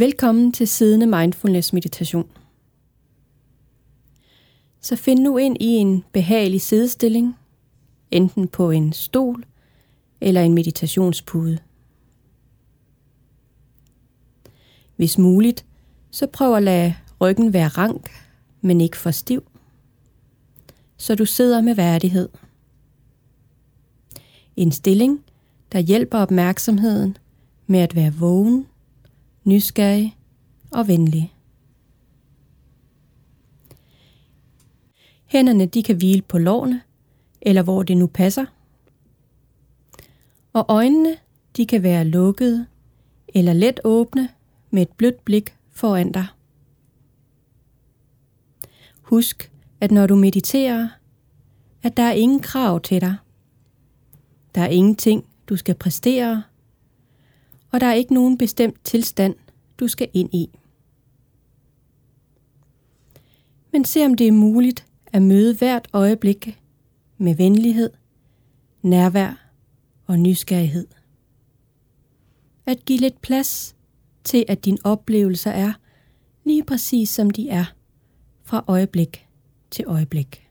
Velkommen til siddende mindfulness meditation. Så find nu ind i en behagelig siddestilling, enten på en stol eller en meditationspude. Hvis muligt, så prøv at lade ryggen være rank, men ikke for stiv, så du sidder med værdighed. En stilling, der hjælper opmærksomheden med at være vågen nysgerrig og venlig. Hænderne de kan hvile på lårene, eller hvor det nu passer. Og øjnene de kan være lukkede eller let åbne med et blødt blik foran dig. Husk, at når du mediterer, at der er ingen krav til dig. Der er ingenting, du skal præstere, og der er ikke nogen bestemt tilstand, du skal ind i. Men se om det er muligt at møde hvert øjeblik med venlighed, nærvær og nysgerrighed. At give lidt plads til, at dine oplevelser er lige præcis som de er fra øjeblik til øjeblik.